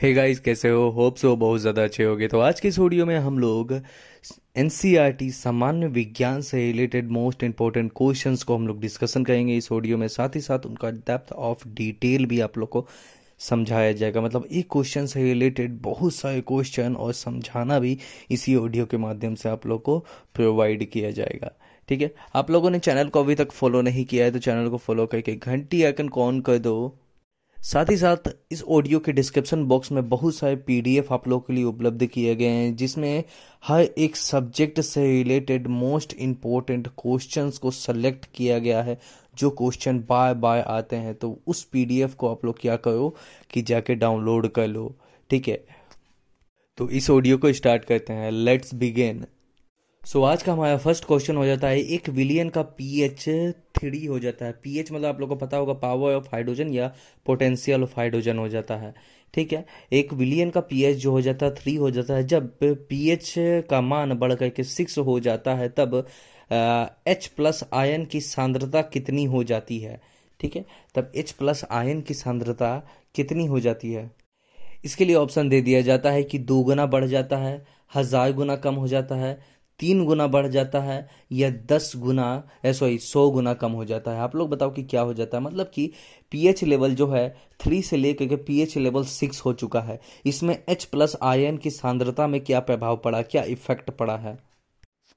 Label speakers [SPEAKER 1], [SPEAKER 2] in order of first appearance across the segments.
[SPEAKER 1] Hey guys कैसे हो? Hope so बहुत ज़्यादा अच्छे होगे। तो आज के इस वीडियो में हम लोग एन सामान्य विज्ञान से रिलेटेड मोस्ट इंपॉर्टेंट क्वेश्चंस को हम लोग डिस्कशन करेंगे इस वीडियो में। साथ ही साथ उनका डेप्थ ऑफ़ डिटेल भी आप लोग को समझाया जाएगा। मतलब एक क्वेश्चन से रिलेटेड बहुत सारे क्वेश्चन और समझाना भी इसी ऑडियो के माध्यम से आप लोग को प्रोवाइड किया जाएगा। ठीक है? आप लोगों ने चैनल को अभी तक फॉलो नहीं किया है तो चैनल को फॉलो करके घंटी आइकन को ऑन कर दो? साथ ही साथ इस ऑडियो के डिस्क्रिप्शन बॉक्स में बहुत सारे पीडीएफ आप लोगों के लिए उपलब्ध किए गए हैं, जिसमें हर एक सब्जेक्ट से रिलेटेड मोस्ट इम्पोर्टेंट क्वेश्चंस को सेलेक्ट किया गया है, जो क्वेश्चन बाय बाय आते हैं। तो उस पीडीएफ को आप लोग क्या करो कि जाके डाउनलोड कर लो, ठीक है? तो इस ऑडियो को स्टार्ट करते हैं। लेट्स बिगेन सो so, आज का हमारा फ़र्स्ट क्वेश्चन हो जाता है एक विलियन का पीएच थ्री हो जाता है। पीएच मतलब आप लोग को पता होगा पावर ऑफ़ हाइड्रोजन या पोटेंशियल ऑफ़ हाइड्रोजन हो जाता है। ठीक है? एक विलियन का पीएच जो हो जाता है थ्री हो जाता है। जब पीएच का मान बढ़ करके सिक्स हो जाता है तब एच प्लस आयन की सांद्रता कितनी हो जाती है? ठीक है? तब एच प्लस आयन की सांद्रता कितनी हो जाती है? इसके लिए ऑप्शन दे दिया जाता है कि दो गुना बढ़ जाता है हज़ार गुना कम हो जाता है तीन गुना बढ़ जाता है या दस गुना सॉरी सौ गुना कम हो जाता है। आप लोग बताओ कि क्या हो जाता है? मतलब कि पीएच लेवल जो है थ्री से लेकर के पीएच लेवल सिक्स हो चुका है। इसमें एच प्लस आयन की सांद्रता में क्या प्रभाव पड़ा, क्या इफ़ेक्ट पड़ा है?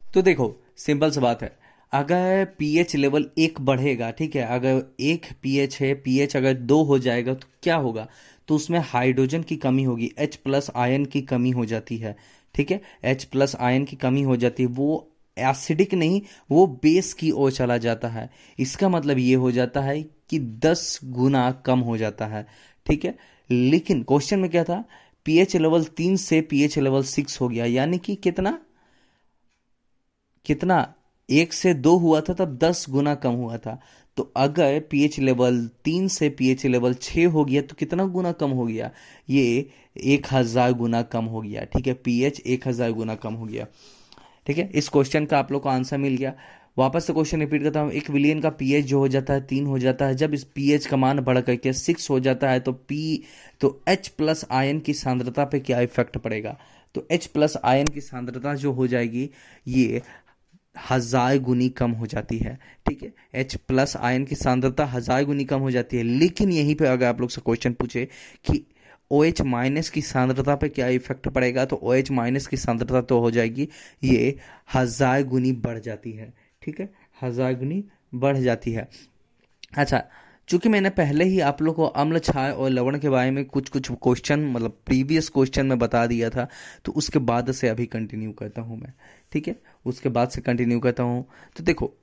[SPEAKER 1] तो देखो सिंपल सी बात है। अगर पीएच लेवल एक बढ़ेगा, ठीक है, अगर एक पीएच है पीएच अगर दो हो जाएगा तो क्या होगा? तो उसमें हाइड्रोजन की कमी होगी एच प्लस आयन की कमी हो जाती है। ठीक है? एच प्लस आयन की कमी हो जाती है, वो एसिडिक नहीं, वो बेस की ओर चला जाता है। इसका मतलब ये हो जाता है कि दस गुना कम हो जाता है, ठीक है? लेकिन क्वेश्चन में क्या था? पीएच लेवल तीन से पीएच लेवल सिक्स हो गया, यानी कि कितना? कितना? एक से दो हुआ था, तब दस गुना कम हुआ था। तो अगर पीएच लेवल तीन से पीएच लेवल छः हो गया तो कितना गुना कम हो गया? ये एक हज़ार गुना कम हो गया, ठीक है? पीएच एक हज़ार गुना कम हो गया, ठीक है? इस क्वेश्चन का आप लोग को आंसर मिल गया। वापस से क्वेश्चन रिपीट करता हूँ। एक विलियन का पीएच जो हो जाता है, तीन हो जाता है। जब इस पीएच का मान बढ़ करके सिक्स हो जाता है तो पी तो एच प्लस आयन की सांद्रता पे क्या इफ़ेक्ट पड़ेगा? तो एच प्लस आयन की सांद्रता जो हो जाएगी, ये हज़ार गुनी कम हो जाती है, ठीक है? एच प्लस आयन की सांद्रता हज़ार गुनी कम हो जाती है। लेकिन यहीं पे अगर आप लोग से क्वेश्चन पूछे कि ओ एच माइनस की सांद्रता पे क्या इफ़ेक्ट पड़ेगा तो ओ एच माइनस की सांद्रता तो हो जाएगी। ये हज़ार गुनी बढ़ जाती है, ठीक है? हज़ार गुनी बढ़ जाती है। अच्छा चूँकि मैंने पहले ही आप लोग को अम्ल, छाय और लवण के बारे में कुछ कुछ क्वेश्चन मतलब प्रीवियस क्वेश्चन में बता दिया था तो उसके बाद से अभी कंटिन्यू करता हूँ मैं, ठीक है? उसके बाद से कंटिन्यू करता हूँ। तो देखो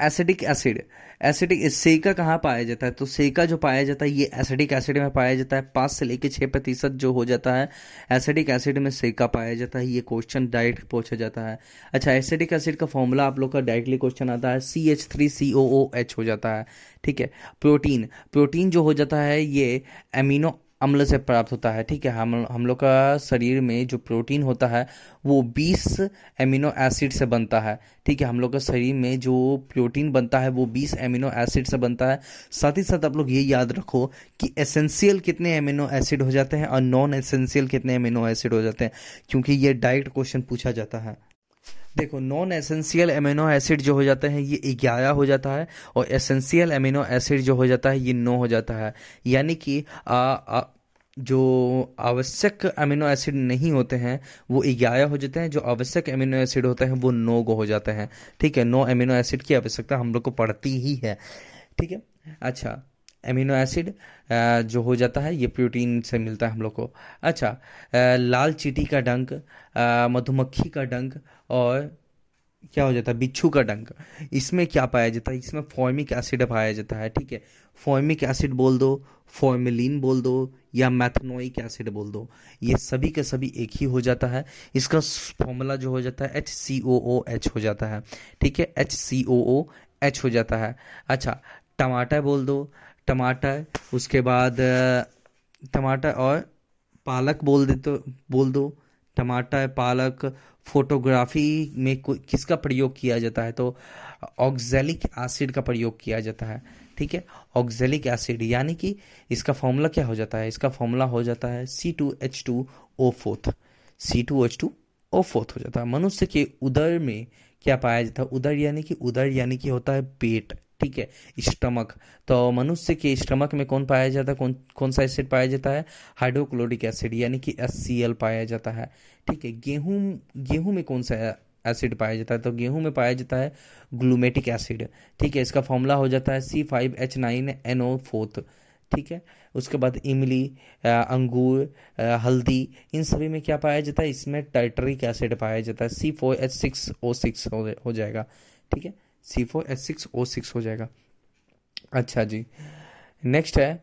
[SPEAKER 1] एसिडिक एसिड, एसिडिक सेका कहाँ पाया जाता है? तो सेका जो पाया जाता है, ये एसिडिक एसिड में पाया जाता है, पाँच से लेकर छः प्रतिशत जो हो जाता है, एसिडिक एसिड में सेका पाया जाता है, ये क्वेश्चन डायरेक्ट पूछा जाता है। अच्छा एसिडिक एसिड का फॉर्मूला आप लोग का डायरेक्टली क्वेश्चन आता है C H three C O O H हो जाता है, ठीक है? प्रोटीन प्रोटीन जो हो जाता है, ये एमिनो अम्ल से प्राप्त होता है, ठीक है? हम हम लोग का शरीर में जो प्रोटीन होता है, वो 20 एमिनो एसिड से बनता है, ठीक है? हम लोग का शरीर में जो प्रोटीन बनता है, वो 20 एमिनो एसिड से बनता है। साथ ही साथ आप लोग ये याद रखो कि एसेंशियल कितने एमिनो एसिड हो जाते हैं और नॉन एसेंशियल कितने एमिनो एसिड हो जाते हैं, क्योंकि ये डायरेक्ट क्वेश्चन पूछा जाता है। देखो नॉन एसेंशियल एमिनो एसिड जो हो जाते हैं ये ग्यारह हो जाता है और एसेंशियल एमिनो एसिड जो हो जाता है ये नौ हो जाता है। यानी कि आ, आ, जो आवश्यक अमीनो एसिड नहीं होते हैं वो ग्यारह हो जाते हैं जो आवश्यक अमीनो एसिड होते हैं वो नौ गो हो जाते हैं। ठीक है? नौ अमीनो एसिड की आवश्यकता हम लोग को पड़ती ही है। ठीक है? अच्छा एमिनो एसिड जो हो जाता है ये प्रोटीन से मिलता है हम लोग को। अच्छा लाल चीटी का डंक मधुमक्खी का डंक और क्या हो जाता है? बिच्छू का डंक। इसमें क्या पाया जाता है? इसमें फॉर्मिक एसिड पाया जाता है, ठीक है? फॉर्मिक एसिड बोल दो फॉर्मिलिन बोल दो, या मैथनोइक एसिड बोल दो। ये सभी के सभी एक ही हो जाता है। इसका फॉर्मूला जो हो जाता है, H C O O H हो जाता है, ठीक है? H C O O H हो जाता है। अच्छा टमाटर बोल दो। टमाटर, उसके बाद, टमाटर और पालक बोल दे तो बोल दो। टमाटर, पालक फोटोग्राफी में किसका प्रयोग किया जाता है? तो ऑक्जेलिक एसिड का प्रयोग किया जाता है, ठीक है? ऑक्जेलिक एसिड, यानी कि इसका फॉर्मूला क्या हो जाता है? इसका फॉर्मूला हो जाता है C two H two O fourth C two H two O fourth हो जाता है। मनुष्य के उदर में क्या पाया जाता है? उदर यानी कि, उदर यानी कि होता है पेट। ठीक है, स्टमक। तो मनुष्य के स्टमक में कौन पाया जाता है? कौन कौन सा एसिड पाया जाता है? हाइड्रोक्लोरिक एसिड, यानी कि एस पाया जाता है। ठीक है, गेहूँ गेहूँ में कौन सा एसिड पाया जाता है? तो गेहूँ में पाया जाता है ग्लूमेटिक एसिड। ठीक है, इसका फॉर्मूला हो जाता है C five H nine N O fourth. ठीक है, उसके बाद इमली अंगूर हल्दी, इन सभी में क्या पाया जाता है? इसमें टाइटरिक एसिड पाया जाता है, C four H six O six हो जाएगा। ठीक है C four H six O six हो जाएगा। अच्छा जी। नेक्स्ट है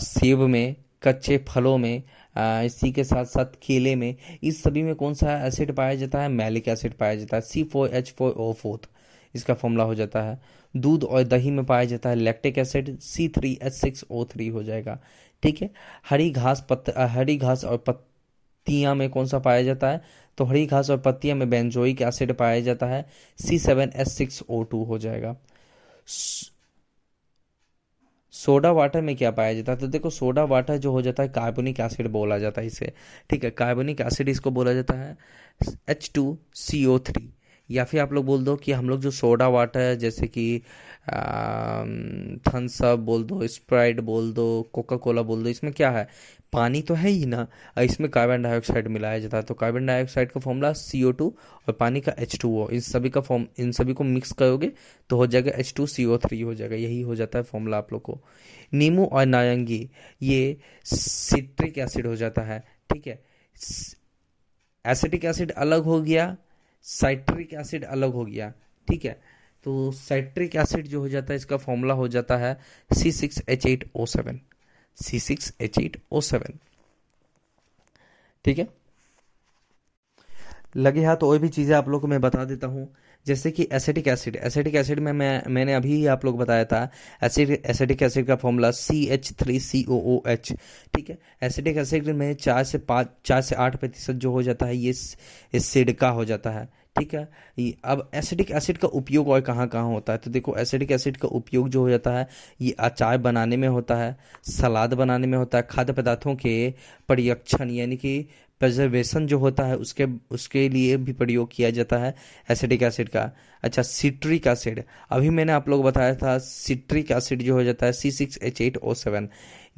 [SPEAKER 1] सेब में, कच्चे फलों में इसी के साथ साथ केले में, इस सभी में कौन सा एसिड पाया जाता है? मैलिक एसिड पाया जाता है। C four H four O fourth इसका फॉर्मूला हो जाता है। दूध और दही में पाया जाता है lactic acid C three H six O three हो जाएगा। ठीक है? हरी घास पत्त हरी घास और पत्तियाँ में कौन सा पाया जाता है? तो हरी घास और पत्तियाँ में बेंजोइक एसिड पाया जाता है। C seven S six O two हो जाएगा। सोडा वाटर में क्या पाया जाता है? तो देखो, सोडा वाटर जो हो जाता है, कार्बोनिक एसिड बोला जाता है इसे। ठीक है, कार्बोनिक एसिड इसको बोला जाता है H two C O three या फिर आप लोग बोल दो कि हम लोग जो सोडा वाटर है, जैसे कि थम्सअप बोल दो स्प्राइट बोल दो कोका कोला बोल दो, इसमें क्या है? पानी तो है ही ना। इसमें कार्बन डाइऑक्साइड मिलाया जाता है। तो कार्बन डाइऑक्साइड का फॉर्मूला सी ओ टू और पानी का एच टू ओ इन सभी का फॉर्म इन सभी को मिक्स करोगे तो हो जाएगा H two C O three हो जाएगा। यही हो जाता है फॉर्मूला आप लोग को। नींबू और नारंगी, ये सिट्रिक एसिड हो जाता है, ठीक है? एसिटिक एसिड अलग हो गया साइट्रिक एसिड अलग हो गया, ठीक है? तो साइट्रिक एसिड जो हो जाता है, इसका फॉर्मूला हो जाता है C six H eight O seven C six H eight O seven ठीक है? लगे हाथ तो और भी चीज़ें आप लोग को मैं बता देता हूँ। जैसे कि एसिटिक एसिड एसिटिक एसिड में मैं, मैंने अभी ही आप लोग बताया था, एसिड, एसिटिक एसिड का formula C H three C O O H ठीक है? एसिटिक एसिड में चार से पाँच, चार से आठ प्रतिशत जो हो जाता है, ये सिडका हो जाता है, ठीक है? अब एसिडिक एसिड का उपयोग और कहाँ कहाँ होता है? तो देखो एसिडिक एसिड का उपयोग जो हो जाता है, ये अचार बनाने में होता है, सलाद बनाने में होता है, खाद्य पदार्थों के परियक्षण यानी कि प्रिजर्वेशन जो होता है, उसके उसके लिए भी प्रयोग किया जाता है एसिडिक एसिड का। अच्छा सिट्रिक एसिड अभी मैंने आप लोग बताया था सिट्रिक एसिड जो हो जाता है C six H eight O seven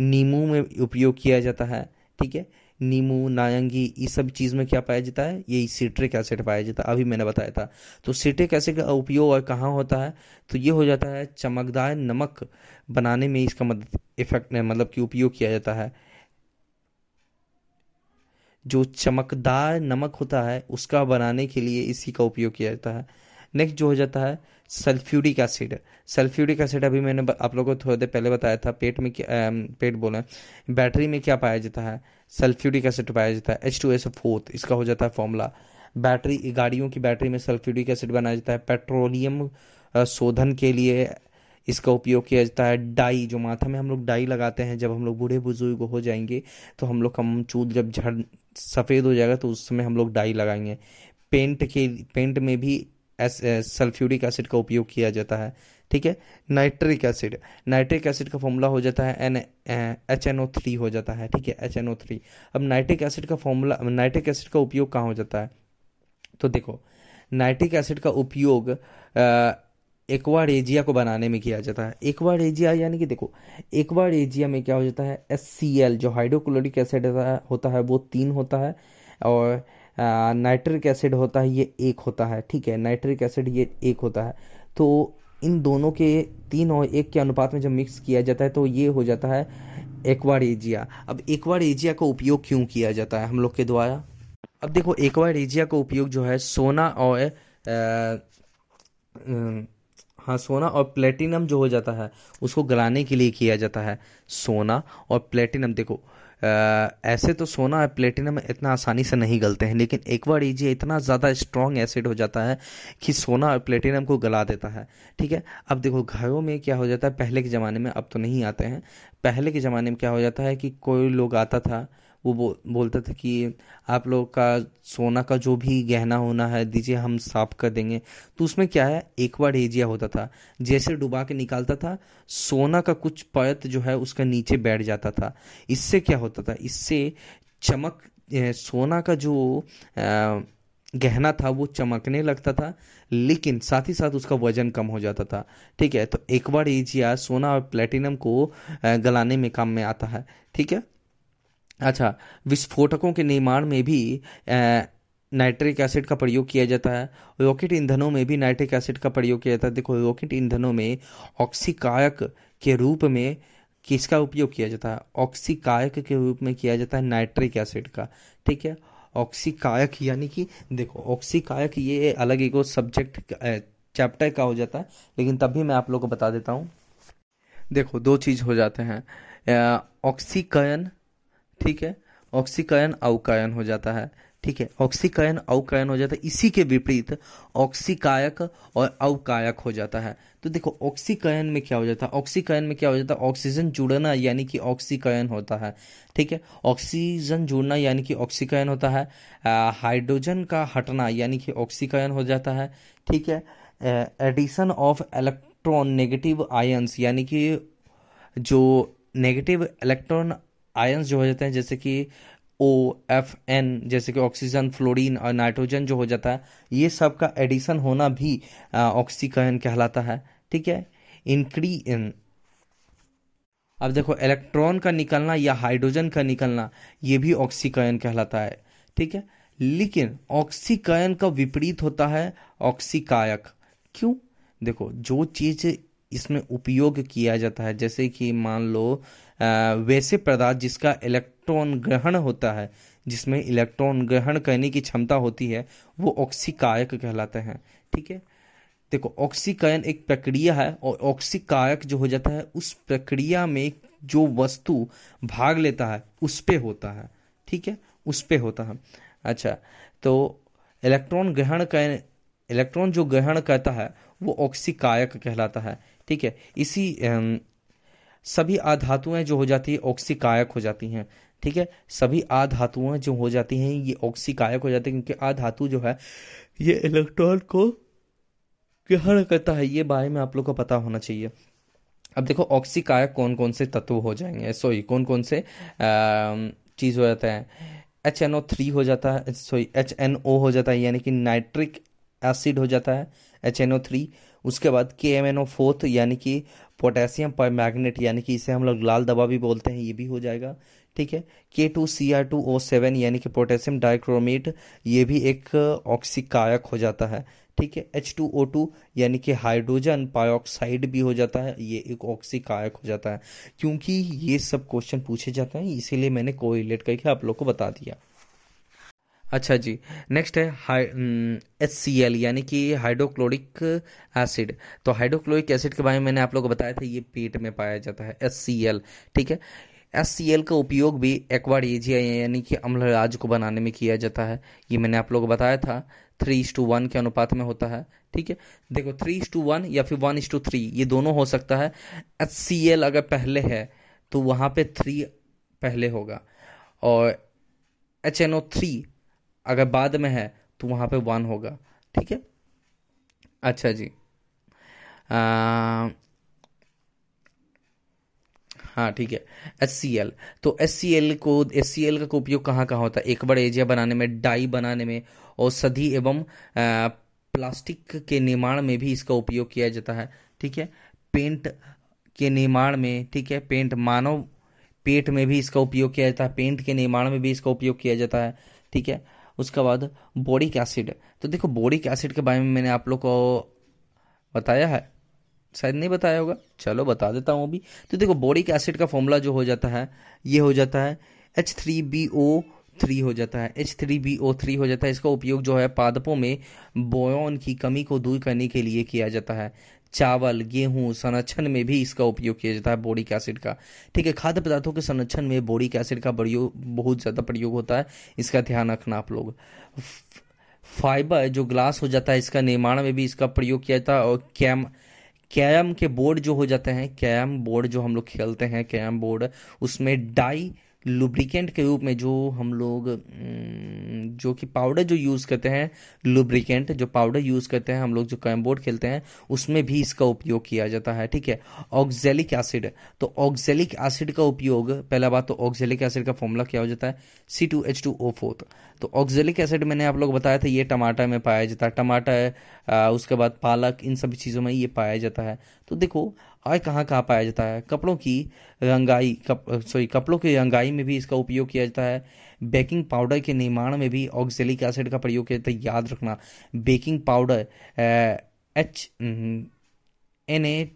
[SPEAKER 1] नींबू में उपयोग किया जाता है, ठीक है? नींबू, नारंगी इस सब चीज़ में क्या पाया जाता है? यही सिट्रिक एसिड पाया जाता है, अभी मैंने बताया था। तो सिट्रिक एसिड का उपयोग और कहाँ होता है? तो ये हो जाता है चमकदार नमक बनाने में इसका मदद इफ़ेक्ट मतलब कि उपयोग किया जाता है। जो चमकदार नमक होता है, उसका बनाने के लिए इसी का उपयोग किया जाता है। नेक्स्ट जो हो जाता है, सल्फ्यूरिक एसिड। सल्फ्यूरिक एसिड अभी मैंने आप लोगों को थोड़ी देर पहले बताया था, पेट में क्या पेट बोला बैटरी में क्या पाया जाता है? सल्फ्यूरिक एसिड पाया जाता है। एच टू एस फोर्थ इसका हो जाता है फॉर्मूला बैटरी, गाड़ियों की बैटरी में सल्फ्यूरिक एसिड बनाया जाता है। पेट्रोलियम शोधन के लिए इसका उपयोग किया जाता है डाई, जो माथा में हम लोग डाई लगाते हैं, जब हम लोग बूढ़े बुज़ुर्ग हो जाएँगे तो हम लोग का चूल जब झड़, सफ़ेद हो जाएगा तो उस समय हम लोग डाई लगाएँगे। पेंट के, पेंट में भी एस सल्फ्यूरिक एसिड का उपयोग किया जाता है, ठीक है? नाइट्रिक एसिड नाइट्रिक एसिड का फॉर्मूला हो जाता है N H N O three हो जाता है, ठीक है? H N O three. अब नाइट्रिक एसिड का फॉर्मूला, नाइट्रिक एसिड का उपयोग कहाँ हो जाता है? तो देखो, नाइट्रिक एसिड का उपयोग एक्वार एजिया को बनाने में किया जाता है। एक्वार एजिया यानी कि देखो एक्वार एजिया में क्या हो जाता है? एस सी एल जो हाइड्रोक्लोरिक एसिड होता है वो तीन होता है और नाइट्रिक एसिड होता है ये एक होता है। ठीक है नाइट्रिक एसिड ये एक होता है। तो इन दोनों के तीन और एक के अनुपात में जब मिक्स किया जाता है तो ये हो जाता है एक्वार एजिया अब एक्वार एजिया का उपयोग क्यों किया जाता है हम लोग के द्वारा? अब देखो एक्वार एजिया का उपयोग जो है सोना और आ, हाँ सोना और प्लेटिनम जो हो जाता है उसको गलाने के लिए किया जाता है सोना और प्लेटिनम। देखो आ, ऐसे तो सोना और प्लेटिनम इतना आसानी से नहीं गलते हैं लेकिन एक बार ये इतना ज़्यादा स्ट्रॉन्ग एसिड हो जाता है कि सोना और प्लेटिनम को गला देता है ठीक है? अब देखो घरों में क्या हो जाता है पहले के ज़माने में अब तो नहीं आते हैं। पहले के ज़माने में क्या हो जाता है कि कोई लोग आता था वो बो, बोलता था कि आप लोग का सोना का जो भी गहना होना है दीजिए हम साफ़ कर देंगे। तो उसमें क्या है? एक बार एजिया होता था। जैसे डुबा के निकालता था सोना का कुछ परत जो है उसका नीचे बैठ जाता था। इससे क्या होता था? इससे चमक सोना का जो गहना था वो चमकने लगता था लेकिन साथ ही साथ उसका वज़न कम हो जाता था। ठीक है? तो एक बार एजिया सोना और प्लेटिनम को गलाने में काम में आता है। ठीक है? अच्छा विस्फोटकों के निर्माण में भी नाइट्रिक एसिड का प्रयोग किया जाता है। रॉकेट ईंधनों में भी नाइट्रिक एसिड का प्रयोग किया जाता है। देखो, रॉकेट ईंधनों में ऑक्सीकायक के रूप में किसका उपयोग किया जाता है? ऑक्सीकायक के रूप में किया जाता है नाइट्रिक एसिड का। ठीक है? ऑक्सीकायक यानी कि, देखो, ऑक्सीकायक ये अलग एक सब्जेक्ट चैप्टर का हो जाता है, लेकिन तब भी मैं आप लोग को बता देता हूँ। देखो, दो चीज़ हो जाते हैं। ऑक्सीकयन ठीक है? ऑक्सीकयन अवकयन हो जाता है। ठीक है? ऑक्सीकयन अवकयन हो जाता है। इसी के विपरीत ऑक्सीकायक और अवकायक हो जाता है। तो देखो, ऑक्सीकयन में क्या हो जाता है? ऑक्सीकयन में क्या हो जाता है? ऑक्सीजन जुड़ना यानी कि ऑक्सीकयन होता है। ठीक है? ऑक्सीजन जुड़ना यानी कि ऑक्सीकयन होता है। हाइड्रोजन का हटना यानी कि ऑक्सीकयन हो जाता है। ठीक है? Addition of electron negative ions यानी कि जो नेगेटिव इलेक्ट्रॉन आयंस जो हो जाते हैं, जैसे कि ओ एफ़ एन जैसे कि ऑक्सीजन फ्लोरीन और नाइट्रोजन जो हो जाता है, ये सब का एडिशन होना भी ऑक्सीकरण कहलाता है। ठीक है? इंक्री इन, अब देखो इलेक्ट्रॉन का निकलना या हाइड्रोजन का निकलना, ये भी ऑक्सीकरण कहलाता है। ठीक है? लेकिन ऑक्सीकरण का विपरीत होता है ऑक्सीकायक क्यों? देखो, जो चीज़ इसमें उपयोग किया जाता है, जैसे कि मान लो वैसे पदार्थ जिसका इलेक्ट्रॉन ग्रहण होता है, जिसमें इलेक्ट्रॉन ग्रहण करने की क्षमता होती है, वो ऑक्सीकायक कहलाते हैं। ठीक है? देखो ऑक्सीकरण एक प्रक्रिया है और ऑक्सीकायक जो हो जाता है, उस प्रक्रिया में जो वस्तु भाग लेता है, उस पे होता है। ठीक है? उस पे होता है। अच्छा तो इलेक्ट्रॉन ग्रहण कर इलेक्ट्रॉन जो ग्रहण करता है, वो ऑक्सीकायक कहलाता है। ठीक है? इसी सभी आधातुएँ जो हो जाती है ऑक्सीकायक हो जाती हैं। ठीक है? सभी आधातुएँ जो हो जाती हैं, ये ऑक्सीकायक हो जाती है, क्योंकि आधातु जो है, ये इलेक्ट्रॉन को ग्रहण करता है। ये बारे में आप लोग को पता होना चाहिए। अब देखो ऑक्सीकायक कौन कौन से तत्व हो जाएँगे? सॉरी कौन कौन से चीज़ हो जाता है? एच एन ओ थ्री हो जाता है सॉरी एच एन ओ हो जाता है, यानी कि नाइट्रिक एसिड हो जाता है एच एन ओ थ्री उसके बाद के एम एन ओ फोर्थ यानी कि पोटेशियम पर मैग्नेट यानी कि इसे हम लोग लाल दवा भी बोलते हैं, ये भी हो जाएगा, ठीक है? K two C R two O seven यानी कि पोटेशियम डाइक्रोमेट ये भी एक ऑक्सीकायक हो जाता है, ठीक है? एच टू ओ टू यानी कि हाइड्रोजन पायोक्साइड भी हो जाता है, ये एक ऑक्सीकायक हो जाता है। क्योंकि ये सब क्वेश्चन पूछे जाते हैं, इसीलिए मैंने कोरिलेट करके आप लोग को बता दिया। अच्छा जी। नेक्स्ट है एच सी एल यानी कि हाइड्रोक्लोरिक एसिड तो हाइड्रोक्लोरिक एसिड के बारे में मैंने आप लोगों को बताया था, ये पेट में पाया जाता है एच सी एल ठीक है? एस सी एल का उपयोग भी एक्वाडेजिया यानी कि अम्लराज को बनाने में किया जाता है। ये मैंने आप लोगों को बताया था थ्री इस टू वन के अनुपात में होता है, ठीक है? देखो थ्री इस टू वन या फिर वन इस टू थ्री ये दोनों हो सकता है। एच सी एल अगर पहले है तो वहाँ पे थ्री पहले होगा, और एच एन ओ थ्री अगर बाद में है तो वहाँ पे वन होगा। ठीक है? अच्छा जी। आ, हाँ ठीक है। एस सी एल तो एस सी एल को एस सी एल का उपयोग कहाँ कहाँ होता है? एक बड़े एजिया बनाने में डाई बनाने में औषधि एवं प्लास्टिक के निर्माण में भी इसका उपयोग किया जाता है। ठीक है? पेंट के निर्माण में ठीक है? पेंट मानव पेट में भी इसका उपयोग किया जाता है। पेंट के निर्माण में भी इसका उपयोग किया जाता है। ठीक है? उसके बाद बोरिक एसिड तो देखो बोरिक एसिड के बारे में मैंने आप लोग को बताया है। शायद नहीं बताया होगा। चलो, बता देता हूँ अभी। तो देखो बोरिक एसिड का फॉर्मूला जो हो जाता है, ये हो जाता है H three B O three हो जाता है। H three B O three हो जाता है। इसका उपयोग जो है पादपों में बोयन की कमी को दूर करने के लिए किया जाता है। चावल, गेहूँ, संरक्षण में भी इसका उपयोग किया जाता है बोरिक एसिड का। ठीक है, खाद्य पदार्थों के संरक्षण में बोरिक एसिड का बहुत ज़्यादा प्रयोग होता है, इसका ध्यान रखना आप लोग। फाइबर जो ग्लास हो जाता है, इसका निर्माण में भी इसका प्रयोग किया जाता है और कैम कैम के बोर्ड जो हो जाते हैं कैम बोर्ड जो हम लोग खेलते हैं कैम बोर्ड उसमें डाई लुब्रिकेंट के रूप में जो हम लोग जो कि पाउडर जो यूज़ करते हैं लुब्रिकेंट जो पाउडर यूज़ करते हैं, हम लोग जो कैमबोर्ड खेलते हैं, उसमें भी इसका उपयोग किया जाता है, ठीक है? ऑक्जेलिक एसिड तो ऑक्जेलिक एसिड का उपयोग, पहला बात तो ऑक्जेलिक एसिड का फॉर्मूला क्या हो जाता है? C two H two O fourth तो ऑक्जेलिक एसिड मैंने आप लोग बताया था, ये टमाटर में पाया जाता है, टमाटर उसके बाद पालक, इन सभी चीज़ों में ये पाया जाता है। तो देखो और कहाँ कहाँ पाया जाता है? कपड़ों की रंगाई, कप सॉरी कपड़ों की रंगाई में भी इसका उपयोग किया जाता है। बेकिंग पाउडर के निर्माण में भी ऑक्जेलिक एसिड का प्रयोग किया जाता है। याद रखना, baking powder H N A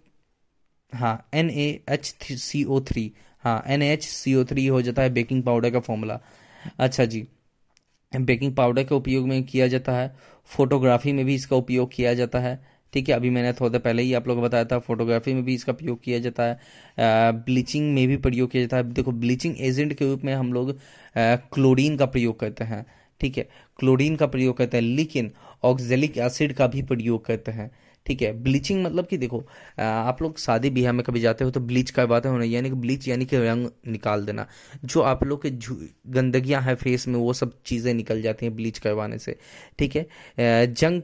[SPEAKER 1] हाँ N A H C O three हाँ N H C O three हो जाता है बेकिंग पाउडर का फॉर्मूला। अच्छा जी, बेकिंग पाउडर के उपयोग में किया जाता है। फोटोग्राफी में भी इसका उपयोग किया जाता है। ठीक है, अभी मैंने थोड़ा पहले ही आप लोगों को बताया था फोटोग्राफी में भी इसका प्रयोग किया जाता है ब्लीचिंग में भी प्रयोग किया जाता है। देखो ब्लीचिंग एजेंट के रूप में हम लोग क्लोरीन का प्रयोग करते हैं, ठीक है? क्लोरीन का प्रयोग करते हैं लेकिन ऑक्जेलिक एसिड का भी प्रयोग करते हैं, ठीक है? ब्लीचिंग मतलब कि देखो आप लोग शादी ब्याह में कभी जाते हो तो ब्लीच करवाते हो ना यानी कि ब्लीच यानी कि रंग निकाल देना, जो आप लोग के गंदगियाँ हैं फेस में, वो सब चीज़ें निकल जाती हैं ब्लीच करवाने से, ठीक है? जंग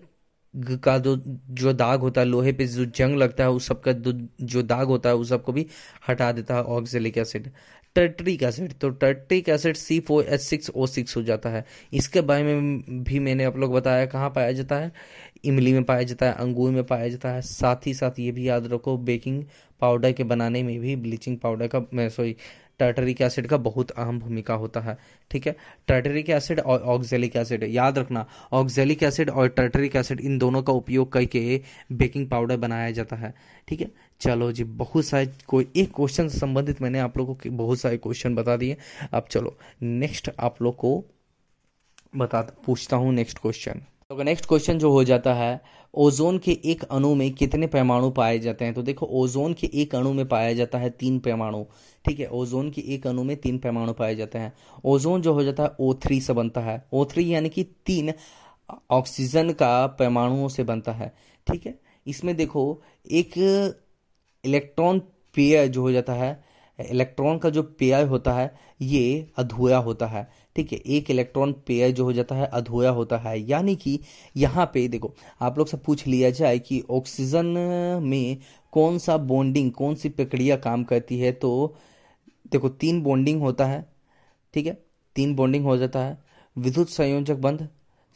[SPEAKER 1] का जो जो दाग होता है, लोहे पे जो जंग लगता है, उस सब का जो दाग होता है, उस सबको भी हटा देता है ऑक्जेलिक एसिड टर्टरिक एसिड तो tartaric acid C four H six O six हो जाता है। इसके बारे में भी मैंने आप लोग बताया कहाँ पाया जाता है? इमली में पाया जाता है, अंगूर में पाया जाता है। साथ ही साथ ये भी याद रखो बेकिंग पाउडर के बनाने में भी ब्लीचिंग पाउडर का सॉरी टार्टरिक एसिड का बहुत अहम भूमिका होता है, ठीक है? टार्टरिक एसिड और ऑक्जेलिक एसिड, याद रखना, ऑक्जेलिक एसिड और टर्टरिक एसिड, इन दोनों का उपयोग करके बेकिंग पाउडर बनाया जाता है, ठीक है? चलो जी, बहुत सारे कोई एक क्वेश्चन से संबंधित मैंने आप लोगों को बहुत सारे क्वेश्चन बता दिए। अब चलो नेक्स्ट आप लोग को बता, पूछता हूँ नेक्स्ट क्वेश्चन तो नेक्स्ट क्वेश्चन जो हो जाता है ओजोन के एक अणु में कितने परमाणु पाए जाते हैं? तो देखो ओजोन के एक अणु में पाया जाता है तीन परमाणु, ठीक है? ओजोन के एक अणु में तीन परमाणु पाए जाते हैं। ओजोन जो हो जाता है ओ थ्री से बनता है। ओ थ्री यानी कि तीन ऑक्सीजन का परमाणुओं से बनता है, ठीक है? इसमें देखो, एक इलेक्ट्रॉन पेयर जो हो जाता है इलेक्ट्रॉन का जो पेयर होता है, ये अधूरा होता है। ठीक है एक इलेक्ट्रॉन पेयर जो हो जाता है, अधूरा होता है। यानी कि यहाँ पे देखो, आप लोग से पूछ लिया जाए कि ऑक्सीजन में कौन सा बॉन्डिंग कौन सी प्रक्रिया काम करती है तो देखो, तीन बॉन्डिंग होता है, ठीक है? तीन बॉन्डिंग हो जाता है। विद्युत संयोजक बंध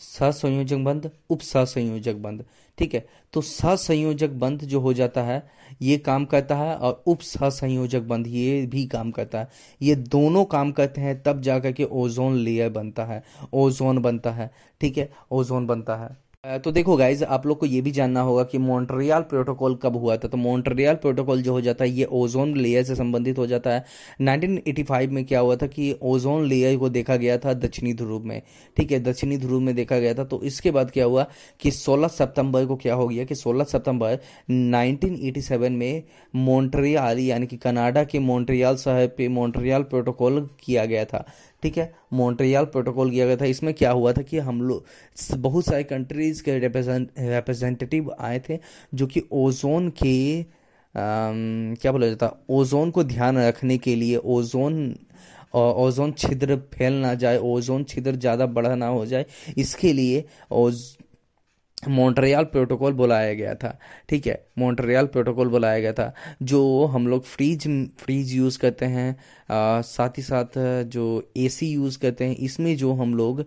[SPEAKER 1] सहसंयोजक बंध उप सहसंयोजक बंध ठीक है? तो सहसंयोजक बंध जो हो जाता है, ये काम करता है और उप सहसंयोजक बंध ये भी काम करता है। ये दोनों काम करते हैं, तब जाकर के ओजोन लेयर बनता है। ओजोन बनता है, ठीक है? ओजोन बनता है। तो देखो गाइज़ आप लोग को ये भी जानना होगा कि मॉन्ट्रियल प्रोटोकॉल कब हुआ था। तो मॉन्ट्रियल प्रोटोकॉल जो हो जाता है, ये ओजोन लेयर से संबंधित हो जाता है। 1985 में क्या हुआ था कि ओजोन लेयर को देखा गया था दक्षिणी ध्रुव में। ठीक है, दक्षिणी ध्रुव में देखा गया था। तो इसके बाद क्या हुआ कि 16 सितंबर को क्या हो गया कि 16 सितंबर 1987 में मॉन्ट्रियल यानी कि कनाडा के मॉन्ट्रियल शहर पे मॉन्ट्रियल प्रोटोकॉल किया गया था। ठीक है? मॉन्ट्रियल प्रोटोकॉल किया गया था। इसमें क्या हुआ था कि हम लोग बहुत सारे कंट्रीज़ के रिप्रेजेंटेटिव आए थे जो कि ओजोन के क्या बोला जाता ओजोन को ध्यान रखने के लिए ओजोन ओजोन छिद्र फैल ना जाए ओजोन छिद्र ज़्यादा बढ़ा ना हो जाए। इसके लिए ओज मॉन्ट्रियल प्रोटोकॉल बुलाया गया था। ठीक है? मॉन्ट्रियल प्रोटोकॉल बुलाया गया था जो हम लोग फ्रीज फ्रीज यूज़ करते हैं आ, साथ ही साथ जो एसी यूज़ करते हैं इसमें जो हम लोग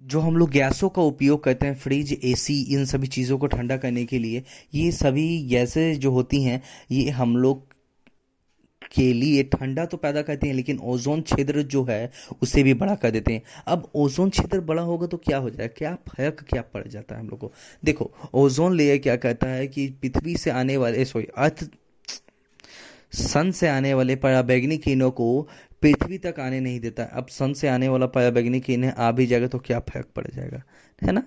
[SPEAKER 1] जो हम लोग गैसों का उपयोग करते हैं फ्रिज एसी इन सभी चीज़ों को ठंडा करने के लिए ये सभी गैसें जो होती हैं ये हम लोग के लिए ठंडा तो पैदा करते हैं, लेकिन ओजोन छिद्र जो है, उसे भी बड़ा कर देते हैं। अब ओजोन छिद्र बड़ा होगा तो क्या हो जाएगा क्या फ़र्क क्या पड़ जाता है हम लोग को? देखो, ओजोन लेयर क्या कहता है कि पृथ्वी से आने वाले सॉरी अर्थ, सन से आने वाले पराबैग्निक किरणों को पृथ्वी तक आने नहीं देता। अब सन से आने वाला पराबैग्निक किरण आ भी जाएगा तो क्या फ़र्क पड़ जाएगा? है ना?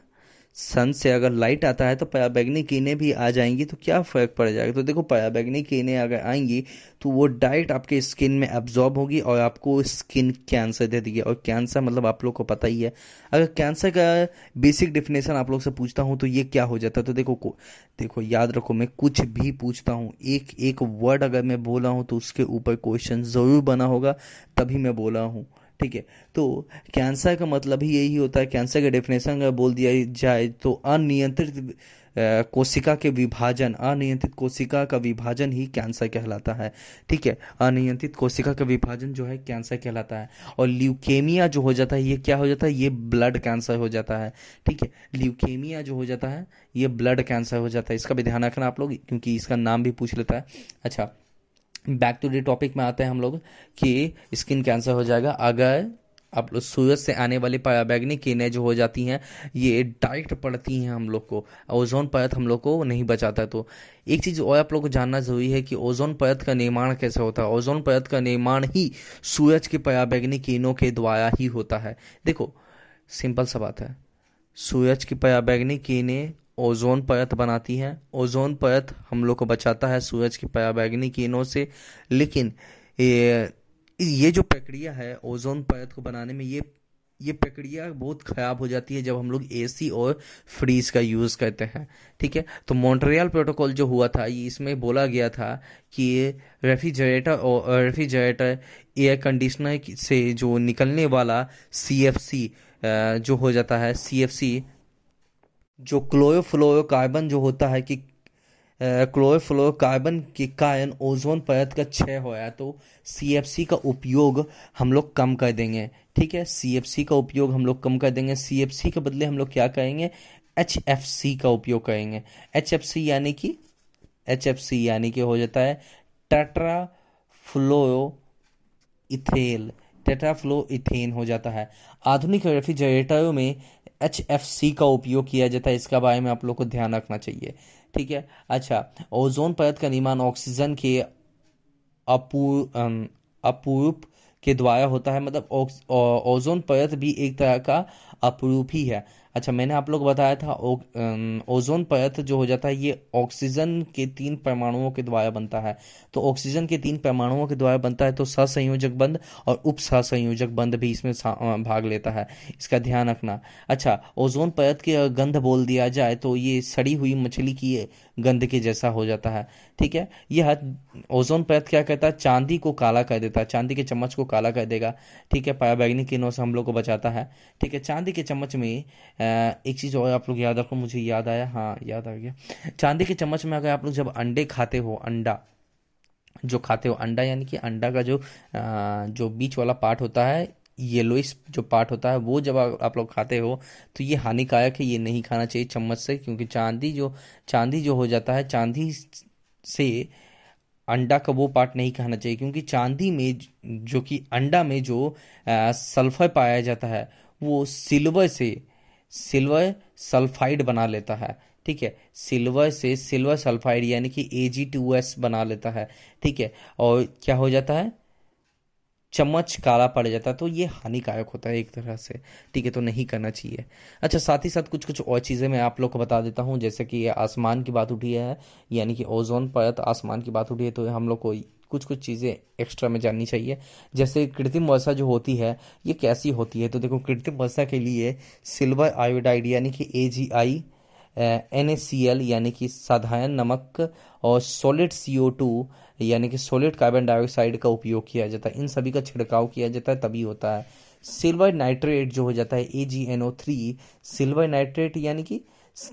[SPEAKER 1] सन से अगर लाइट आता है तो पराबैंगनी किरणें भी आ जाएँगी तो क्या फ़र्क पड़ जाएगा? तो देखो पराबैंगनी किरणें अगर आएँगी तो वो डायरेक्ट आपके स्किन में एब्जॉर्ब होगी और आपको स्किन कैंसर दे देगी। और कैंसर मतलब आप लोग को पता ही है। अगर कैंसर का बेसिक डिफिनेशन आप लोग से पूछता हूँ तो ये क्या हो जाता है? तो देखो, को देखो, याद रखो, मैं कुछ भी पूछता हूँ, एक एक वर्ड अगर मैं बोला हूँ तो उसके ऊपर क्वेश्चन ज़रूर बना होगा, तभी मैं बोला हूँ। ठीक है? तो कैंसर का मतलब ही यही होता है, कैंसर का डेफिनेशन अगर बोल दिया जाए तो अनियंत्रित कोशिका के विभाजन, अनियंत्रित कोशिका का विभाजन ही कैंसर कहलाता है। ठीक है? अनियंत्रित कोशिका का विभाजन जो है कैंसर कहलाता है। और ल्यूकेमिया जो हो जाता है, ये क्या हो जाता है? ये ब्लड कैंसर हो जाता है। ठीक है? ल्यूकेमिया जो हो जाता है, ये ब्लड कैंसर हो जाता है। इसका भी ध्यान रखना आप लोग, क्योंकि इसका नाम भी पूछ लेता है। अच्छा बैक टू द टॉपिक में आते हैं हम लोग कि स्किन कैंसर हो जाएगा। अगर आप लोग सूरज से आने वाली पराबैग्निक किरणें जो हो जाती हैं, ये डायरेक्ट पड़ती हैं हम लोग को। ओजोन परत हम लोग को नहीं बचाता। तो एक चीज़ और आप लोग को जानना ज़रूरी है कि ओजोन परत का निर्माण कैसे होता है? ओजोन परत का निर्माण ही सूरज की पराबैग्निक किरणों के द्वारा ही होता है। देखो सिंपल सा बात है। सूरज की पराबैग्निक किरणें ओजोन परत बनाती है। ओजोन परत हम लोग को बचाता है सूरज की पराबैंगनी किरणों से। लेकिन ये ये जो प्रक्रिया है ओजोन परत को बनाने में, ये ये प्रक्रिया बहुत ख़राब हो जाती है जब हम लोग एसी और फ्रीज का यूज़ करते हैं। ठीक है? तो मॉन्ट्रियल प्रोटोकॉल जो हुआ था, ये इसमें बोला गया था कि रेफ्रिजरेटर और रेफ्रिजरेटर एयर कंडीशनर से जो निकलने वाला सीएफसी जो हो जाता है सीएफसी जो क्लोरोफ्लोरोकार्बन जो होता है कि क्लोरोफ्लोरोकार्बन के कारण ओजोन परत का क्षय होया तो सीएफसी का उपयोग हम लोग कम कर देंगे। ठीक है? सीएफसी का उपयोग हम लोग कम कर देंगे। सीएफसी के बदले हम लोग क्या करेंगे? एच एफ़ सी का उपयोग करेंगे। एच एफ़ सी यानी कि एच एफ़ सी यानी कि हो जाता है tetra fluoro ethyl tetrafluoro ethane हो जाता है। आधुनिक रेफ्रिजरेटरों में एच एफ़ सी का उपयोग किया जाता है, इसका बारे में आप लोग को ध्यान रखना चाहिए। ठीक है? अच्छा ओजोन परत का निर्माण ऑक्सीजन के अपूर्व के द्वारा होता है। मतलब ओजोन परत भी एक तरह का अपरूप ही है। अच्छा मैंने आप लोग बताया था ओजोन परत जो हो जाता है, ये ऑक्सीजन के तीन परमाणुओं के द्वारा बनता है। तो ऑक्सीजन के तीन परमाणुओं के द्वारा बनता है तो सहसंयोजक बंद और उप सहसंयोजक बंद भी इसमें भाग लेता है। इसका ध्यान रखना। अच्छा ओजोन परत की गंध बोल दिया जाए तो ये सड़ी हुई मछली की गंध के जैसा हो जाता है। ठीक है? यह ओजोन परत क्या कहता है? चांदी को काला कर देता है। चांदी के चम्मच को काला कर देगा। ठीक है? पायाबैग्निक किरणों से हम लोग को बचाता है। ठीक है? चांदी के चम्मच में एक चीज़ और आप लोग याद रखो, मुझे याद आया। हाँ याद आ गया। चांदी के चम्मच में अगर आप लोग जब अंडे खाते हो, अंडा, जो खाते हो, अंडा यानी कि अंडा का जो जो बीच वाला पार्ट होता है येलोइस जो पार्ट होता है, वो जब आप लोग खाते हो तो ये हानिकारक है, ये नहीं खाना चाहिए चम्मच से, क्योंकि चांदी जो चांदी जो हो जाता है, चांदी से अंडा का वो पार्ट नहीं खाना चाहिए, क्योंकि चांदी में जो कि अंडा में जो सल्फ़र पाया जाता है, वो सिल्वर से सिल्वर सल्फाइड बना लेता है, ठीक है? सिल्वर से सिल्वर सल्फाइड यानी कि ए जी टू एस बना लेता है, ठीक है? और क्या हो जाता है? चम्मच काला पड़ जाता है तो ये हानिकारक होता है एक तरह से, ठीक है? तो नहीं करना चाहिए। अच्छा साथ ही साथ कुछ कुछ और चीज़ें मैं आप लोग को बता देता हूँ, जैसे कि आसमान की बात उठी है, यानी कि ओजोन परत आसमान की बात उठी है तो हम लोग को कुछ कुछ चीज़ें एक्स्ट्रा में जाननी चाहिए। जैसे कृत्रिम वर्षा जो होती है, ये कैसी होती है? तो देखो, कृत्रिम वर्षा के लिए सिल्वर आयोडाइड यानी कि ए जी I N A C L यानी कि साधारण नमक और सॉलिड सी ओ टू यानी कि सॉलिड कार्बन डाइऑक्साइड का उपयोग किया जाता है। इन सभी का छिड़काव किया जाता है, तभी होता है। सिल्वर नाइट्रेट जो हो जाता है A G N O three silver nitrate यानी कि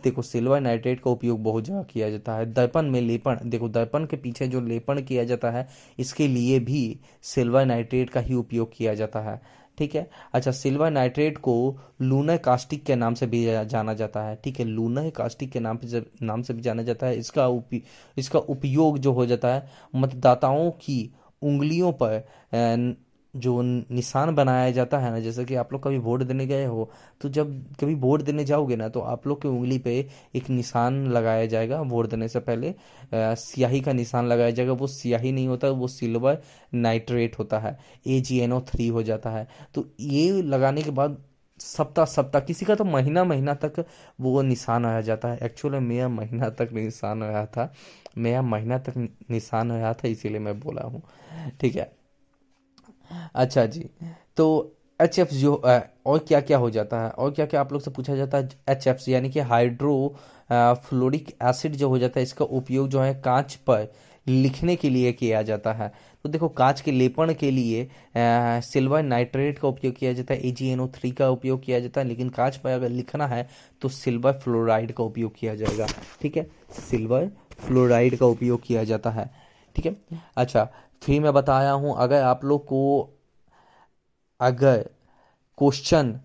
[SPEAKER 1] देखो सिल्वर नाइट्रेट का उपयोग बहुत जगह किया जाता है। दर्पण में लेपन देखो दर्पण के पीछे जो लेपन किया जाता है इसके लिए भी सिल्वर नाइट्रेट का ही उपयोग किया जाता है। ठीक है? अच्छा सिल्वर नाइट्रेट को लूनर कास्टिक के नाम से भी जाना जाता है। ठीक है? लूनर कास्टिक के नाम से नाम से भी जाना जाता है। इसका उप, इसका उपयोग जो हो जाता है मतदाताओं की उंगलियों पर जो निशान बनाया जाता है ना, जैसे कि आप लोग कभी वोट देने गए हो तो जब कभी वोट देने जाओगे ना तो आप लोग की उंगली पे एक निशान लगाया जाएगा वोट देने से पहले। स्याही का निशान लगाया जाएगा, वो स्याही नहीं होता, वो सिल्वर नाइट्रेट होता है A G N O three हो जाता है। तो ये लगाने के बाद सप्ताह सप्ताह, किसी का तो महीना महीना तक वो निशान आया जाता है। एक्चुअली मेरा महीना तक निशान आया था, मेरा महीना तक निशान आया था, इसीलिए मैं बोला हूँ। ठीक है? अच्छा जी। तो एच एफ़ जो और क्या क्या हो जाता है? और क्या क्या आप लोग से पूछा जाता है? एच एफ़ यानी कि हाइड्रो फ्लोरिक एसिड जो हो जाता है, इसका उपयोग जो है कांच पर लिखने के लिए किया जाता है। तो देखो, कांच के लेपन के लिए सिल्वर नाइट्रेट का उपयोग किया जाता है ए का उपयोग किया जाता है, लेकिन कांच पर अगर लिखना है तो सिल्वर फ्लोराइड का उपयोग किया जाएगा। ठीक है? सिल्वर फ्लोराइड का उपयोग किया जाता है। ठीक है? अच्छा फिर मैं बताया हूँ, अगर आप लोग को, अगर क्वेश्चन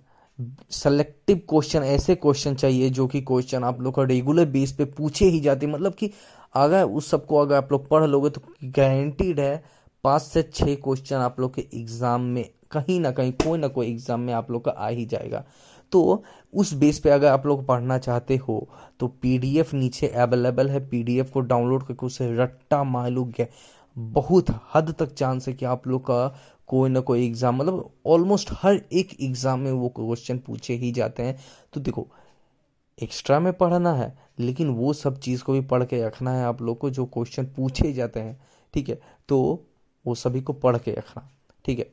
[SPEAKER 1] सेलेक्टिव क्वेश्चन ऐसे क्वेश्चन चाहिए जो कि क्वेश्चन आप लोग का रेगुलर बेस पे पूछे ही जाते मतलब कि अगर उस सबको अगर आप लोग पढ़ लोगे तो गारंटीड है, पाँच से छह क्वेश्चन आप लोग के एग्ज़ाम में कहीं ना कहीं, कोई ना कोई एग्ज़ाम में आप लोग का आ ही जाएगा। तो उस बेस पे अगर आप लोग पढ़ना चाहते हो तो पीडीएफ नीचे अवेलेबल है। पीडीएफ को डाउनलोड करके उसे रट्टा मालूम बहुत हद तक चांस है कि आप लोग का कोई ना कोई एग्ज़ाम मतलब ऑलमोस्ट हर एक एग्ज़ाम में वो क्वेश्चन पूछे ही जाते हैं। तो देखो एक्स्ट्रा में पढ़ना है, लेकिन वो सब चीज़ को भी पढ़ के रखना है आप लोग को, जो क्वेश्चन पूछे जाते हैं, ठीक है? तो वो सभी को पढ़ के रखना, ठीक है?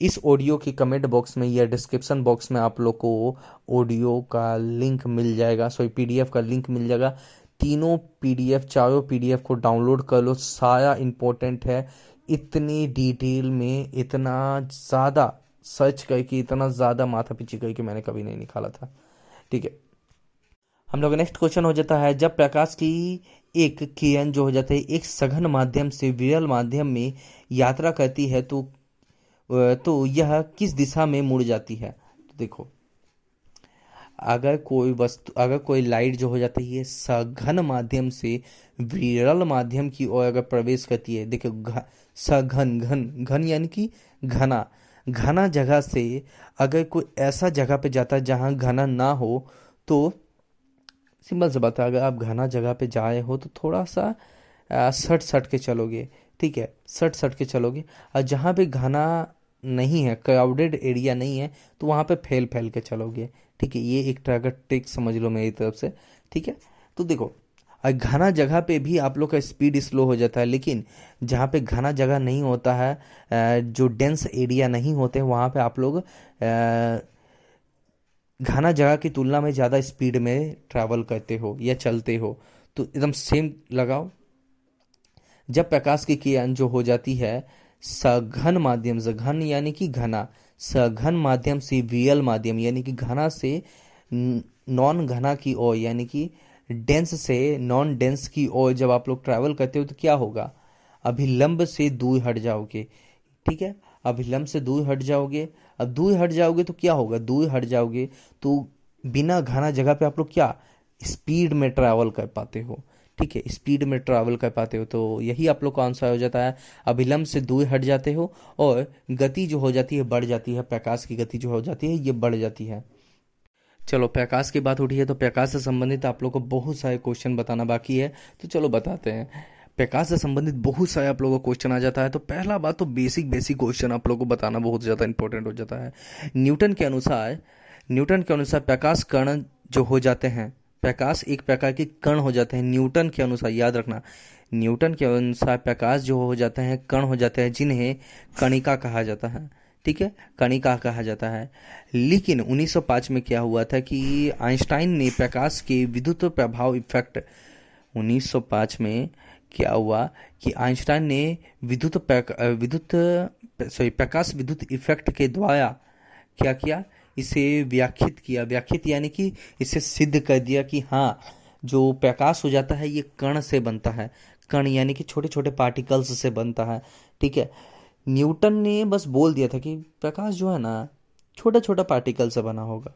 [SPEAKER 1] इस ऑडियो के कमेंट बॉक्स में या डिस्क्रिप्शन बॉक्स में आप लोग को ऑडियो का लिंक मिल जाएगा सॉरी पीडीएफ का लिंक मिल जाएगा। तीनों पीडीएफ, चारों पीडीएफ को डाउनलोड कर लो। सारा इंपॉर्टेंट है। इतनी डिटेल में इतना ज़्यादा सर्च करके, इतना ज़्यादा माथा पीछे करके मैंने कभी नहीं निकाला था। ठीक है। हम लोग नेक्स्ट क्वेश्चन हो जाता है, जब प्रकाश की एक किरण जो हो जाता है, एक सघन माध्यम से विरल माध्यम में यात्रा करती है तो तो यह किस दिशा में मुड़ जाती है? तो देखो। अगर कोई वस्तु, अगर कोई लाइट जो हो जाती है सघन माध्यम से, विरल माध्यम की ओर अगर प्रवेश करती है देखो सघन, घन घन यानी कि घना। घना जगह से अगर कोई ऐसा जगह पे जाता है जहाँ घना ना हो तो सिंपल से बात है, अगर आप घना जगह पे जाए हो तो थोड़ा सा सट सट के चलोगे, ठीक है? सट सट के चलोगे। और जहाँ पे घना नहीं है क्राउडेड एरिया नहीं है तो वहाँ पे फैल फैल के चलोगे। ठीक है, ये एक तरह ट्रिक समझ लो मेरी तरफ़ से, ठीक है? तो देखो घना जगह पे भी आप लोग का स्पीड स्लो हो जाता है, लेकिन जहाँ पे घना जगह नहीं होता है जो डेंस एरिया नहीं होते, वहाँ पे आप लोग घना जगह की तुलना में ज़्यादा स्पीड में ट्रैवल करते हो या चलते हो। तो एकदम सेम लगाओ। जब प्रकाश की किरण जो हो जाती है, सघन माध्यम से, घन यानी कि घना सघन माध्यम से, वियल माध्यम, यानी कि घना से नॉन घना की ओर, यानी कि डेंस से नॉन डेंस की ओर जब आप लोग ट्रैवल करते हो तो क्या होगा? अभिलंब से दूर हट जाओगे, ठीक है? अभिलंब से दूर हट जाओगे। अब दूर हट जाओगे तो क्या होगा? दूर हट जाओगे तो बिना घना जगह पे आप लोग क्या? स्पीड में ट्रैवल कर पाते हो। ठीक है स्पीड में ट्रैवल कर पाते हो तो यही आप लोग का आंसर हो जाता है। अभिलंब से दूर हट जाते हो और गति जो हो जाती है, बढ़ जाती है। प्रकाश की गति जो हो जाती है, ये बढ़ जाती है। चलो, प्रकाश की बात उठी है तो प्रकाश से संबंधित आप लोग को बहुत सारे क्वेश्चन बताना बाकी है। तो चलो बताते हैं। प्रकाश से संबंधित बहुत सारे आप लोगों को क्वेश्चन आ जाता है तो पहला बात तो बेसिक बेसिक क्वेश्चन आप लोगों को बताना बहुत ज़्यादा इंपॉर्टेंट हो जाता है। न्यूटन के अनुसार, न्यूटन के अनुसार प्रकाश कण जो हो जाते हैं प्रकाश एक प्रकार के कण हो जाते हैं, न्यूटन के अनुसार, याद रखना। न्यूटन के अनुसार प्रकाश जो हो जाते हैं, कण हो जाते हैं, जिन्हें कणिका कहा जाता है। ठीक है? कणिका कहा जाता है। लेकिन 1905 में क्या हुआ था कि आइंस्टाइन ने प्रकाश के विद्युत प्रभाव इफ़ेक्ट 1905 में क्या हुआ कि आइंस्टाइन ने विद्युत विद्युत, सॉरी, प्रकाश विद्युत इफ़ेक्ट के द्वारा क्या किया? इसे व्याख्यित किया। व्याख्यित यानी कि इसे सिद्ध कर दिया कि हाँ जो प्रकाश हो जाता है, ये कण से बनता है। कण यानी कि छोटे छोटे पार्टिकल्स से बनता है। ठीक है? न्यूटन ने बस बोल दिया था कि प्रकाश जो है ना छोटा छोटा पार्टिकल से बना होगा।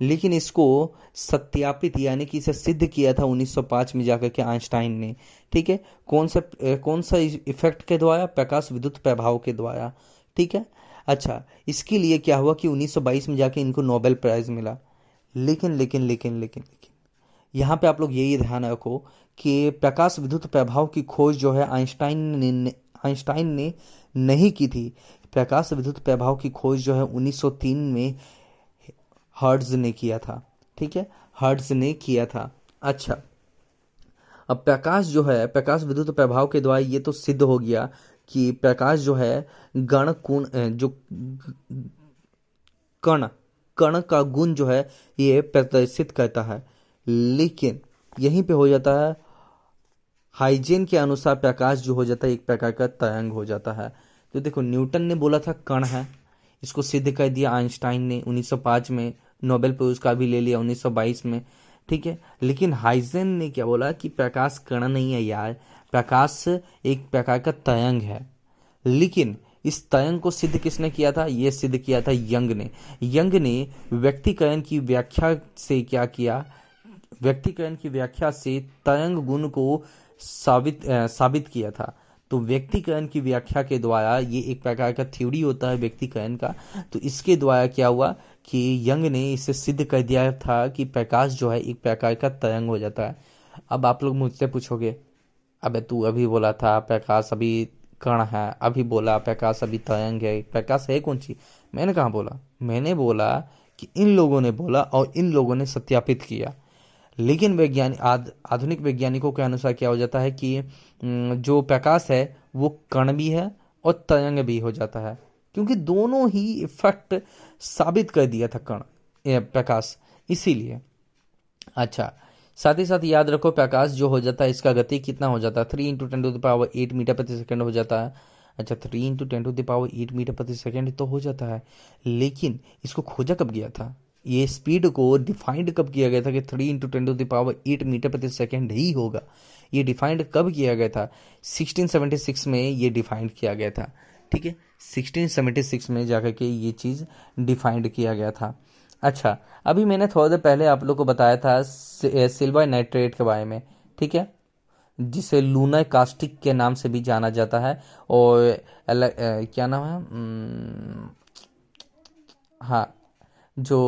[SPEAKER 1] लेकिन इसको सत्यापित यानी कि इसे सिद्ध किया था 1905 में जाकर के आइंस्टाइन ने। ठीक है? कौन सा कौन सा इफ़ेक्ट के द्वारा? प्रकाश विद्युत प्रभाव के द्वारा। ठीक है? अच्छा इसके लिए क्या हुआ कि 1922 में जाके इनको नोबेल प्राइज मिला। लेकिन लेकिन लेकिन लेकिन लेकिन, यहाँ पे आप लोग यही ध्यान रखो कि प्रकाश विद्युत प्रभाव की खोज जो है आइंस्टाइन ने आइंस्टाइन ने नहीं की थी। प्रकाश विद्युत प्रभाव की खोज जो है 1903 में हर्ट्ज ने किया था। ठीक है? हर्ट्ज ने किया था। अच्छा अब प्रकाश जो है, प्रकाश विद्युत प्रभाव के द्वारा ये तो सिद्ध हो गया कि प्रकाश जो है, गण कुण जो कण कण का गुण जो है, ये प्रदर्शित करता है। लेकिन यहीं पे हो जाता है, हाइजीन के अनुसार प्रकाश जो हो जाता है, एक प्रकार का तरंग हो जाता है। तो देखो, न्यूटन ने बोला था, कण है। इसको सिद्ध कर दिया आइंस्टाइन ने 1905 में। नोबेल पुरस्कार भी ले लिया 1922 में, ठीक है? लेकिन हाइजेन ने क्या बोला कि प्रकाश कण नहीं है यार प्रकाश एक प्रकार का तयंग है। लेकिन इस तयंग को सिद्ध किसने किया था? यह सिद्ध किया था यंग ने। यंग ने व्यक्तिकरण की व्याख्या से क्या किया? व्यक्तिकरण की व्याख्या से तयंग गुण को साबित साबित किया था। तो व्यक्तिकरण की व्याख्या के द्वारा ये एक प्रकार का थ्योरी होता है व्यक्तिकरण का। तो इसके द्वारा क्या हुआ कि यंग ने इसे सिद्ध कर दिया था कि प्रकाश जो है एक प्रकार का तरंग हो जाता है। अब आप लोग मुझसे पूछोगे अबे तू अभी बोला था, प्रकाश अभी कण है, अभी बोला, प्रकाश अभी तरंग है, प्रकाश है कौन सी? मैंने कहा बोला? मैंने बोला कि इन लोगों ने बोला और इन लोगों ने सत्यापित किया। लेकिन वैज्ञानिक आधुनिक वैज्ञानिकों के अनुसार क्या हो जाता है कि जो प्रकाश है, वो कण भी है और तरंग भी हो जाता है। क्योंकि दोनों ही इफ़ेक्ट साबित कर दिया था कण प्रकाश। इसीलिए अच्छा साथ ही साथ याद रखो प्रकाश, जो हो जाता है इसका गति कितना हो जाता है? Three into ten to the power eight metre प्रति सेकंड हो जाता है। अच्छा three into ten to the power eight metre प्रति सेकंड तो हो जाता है। लेकिन इसको खोजा कब गया था? ये स्पीड को डिफाइंड कब किया गया था कि three into ten to the power eight metre प्रति सेकेंड ही होगा? ये डिफाइंड कब किया गया था? 1676 में ये डिफाइंड किया गया था। ठीक है? 1676 में जाकर के ये चीज़ डिफाइंड किया गया था। अच्छा अभी मैंने थोड़ा देर पहले आप लोग को बताया था सिल्वर नाइट्रेट के बारे में ठीक है? जिसे लूना कास्टिक के नाम से भी जाना जाता है और ए, क्या नाम है? हाँ जो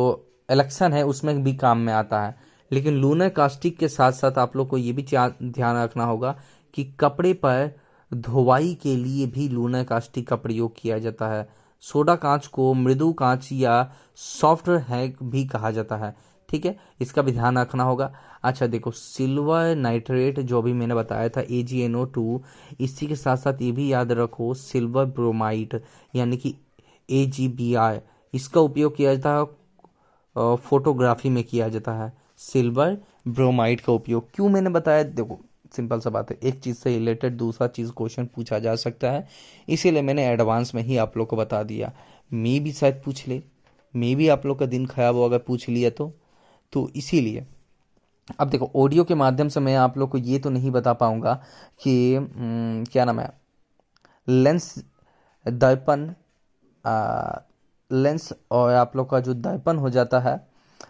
[SPEAKER 1] इलेक्शन है उसमें भी काम में आता है। लेकिन लूना कास्टिक के साथ साथ आप लोग को ये भी ध्यान रखना होगा कि कपड़े पर धोवाई के लिए भी लूना कास्टिक का प्रयोग किया जाता है। सोडा कांच को मृदु कांच या सॉफ्ट हैक भी कहा जाता है। ठीक है? इसका भी ध्यान रखना होगा। अच्छा देखो, सिल्वर नाइट्रेट जो भी मैंने बताया था ए जी एन ओ टू इसी के साथ साथ ये भी याद रखो, सिल्वर ब्रोमाइड, यानी कि ए जी बी आर इसका उपयोग किया जाता है फोटोग्राफी में किया जाता है। सिल्वर ब्रोमाइड का उपयोग। क्यों मैंने बताया? देखो सिंपल सा बात है। एक चीज़ से रिलेटेड दूसरा चीज़ क्वेश्चन पूछा जा सकता है। इसीलिए मैंने एडवांस में ही आप लोग को बता दिया। मे भी शायद पूछ ले। मे भी आप लोग का दिन खराब हो, अगर पूछ लिया तो। तो इसीलिए। अब देखो ऑडियो के माध्यम से मैं आप लोग को ये तो नहीं बता पाऊँगा कि क्या नाम है? लेंस दर्पण लेंस और आप लोग का जो दर्पण हो जाता है,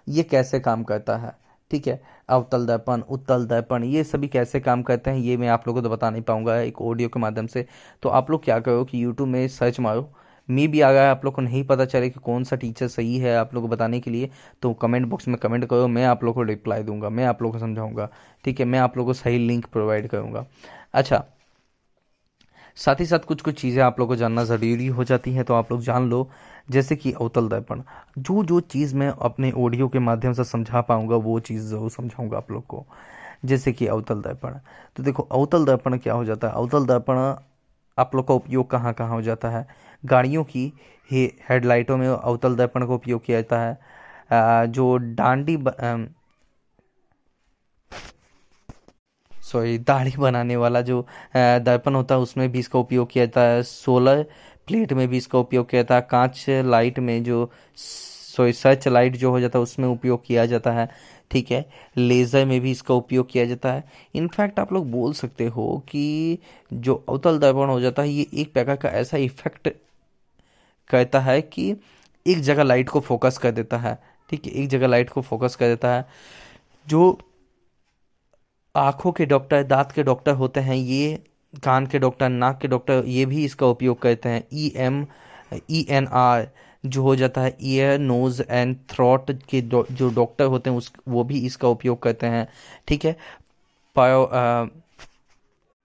[SPEAKER 1] ये कैसे काम करता है? ठीक है, अवतल दर्पण, उत्तल दर्पण, ये सभी कैसे काम करते हैं, ये मैं आप लोगों को तो बता नहीं पाऊँगा एक ऑडियो के माध्यम से। तो आप लोग क्या करो कि यूट्यूब में सर्च मारो। मी भी आ गया है आप लोग को नहीं पता चले कि कौन सा टीचर सही है आप लोग को बताने के लिए तो कमेंट बॉक्स में कमेंट करो, मैं आप लोग को रिप्लाई दूँगा, मैं आप लोग को समझाऊँगा। ठीक है, मैं आप लोग को सही लिंक प्रोवाइड करूँगा। अच्छा साथ ही साथ कुछ कुछ चीज़ें आप लोग को जानना ज़रूरी हो जाती हैं तो आप लोग जान लो। जैसे कि अवतल दर्पण जो जो चीज़ मैं अपने ऑडियो के माध्यम से समझा पाऊँगा, वो चीज़ ज़रूर समझाऊँगा आप लोग को। जैसे कि अवतल दर्पण तो देखो, अवतल दर्पण क्या हो जाता है? अवतल दर्पण आप लोग का उपयोग कहाँ कहाँ हो जाता है? गाड़ियों की हेडलाइटों में अवतल दर्पण का उपयोग किया जाता है। जो डांडी सॉरी दाढ़ी बनाने वाला जो दर्पण होता है, उसमें भी इसका उपयोग किया जाता है। सोलर प्लेट में भी इसका उपयोग किया जाता है कांच लाइट में जो, सॉरी, सर्च लाइट जो हो जाता है, उसमें उपयोग किया जाता है। ठीक है, लेज़र में भी इसका उपयोग किया जाता है। इनफैक्ट आप लोग बोल सकते हो कि जो अवतल दर्पण हो जाता है, ये एक प्रकार का ऐसा इफ़ेक्ट कहता है कि एक जगह लाइट को फोकस कर देता है। ठीक है, एक जगह लाइट को फोकस कर देता है। जो आँखों के डॉक्टर, दांत के डॉक्टर होते हैं, ये कान के डॉक्टर, नाक के डॉक्टर, ये भी इसका उपयोग करते हैं। E M E N R जो हो जाता है ईयर नोज़ एंड थ्रॉट के जो डॉक्टर होते हैं, उस, वो भी इसका उपयोग करते हैं। ठीक है? पायो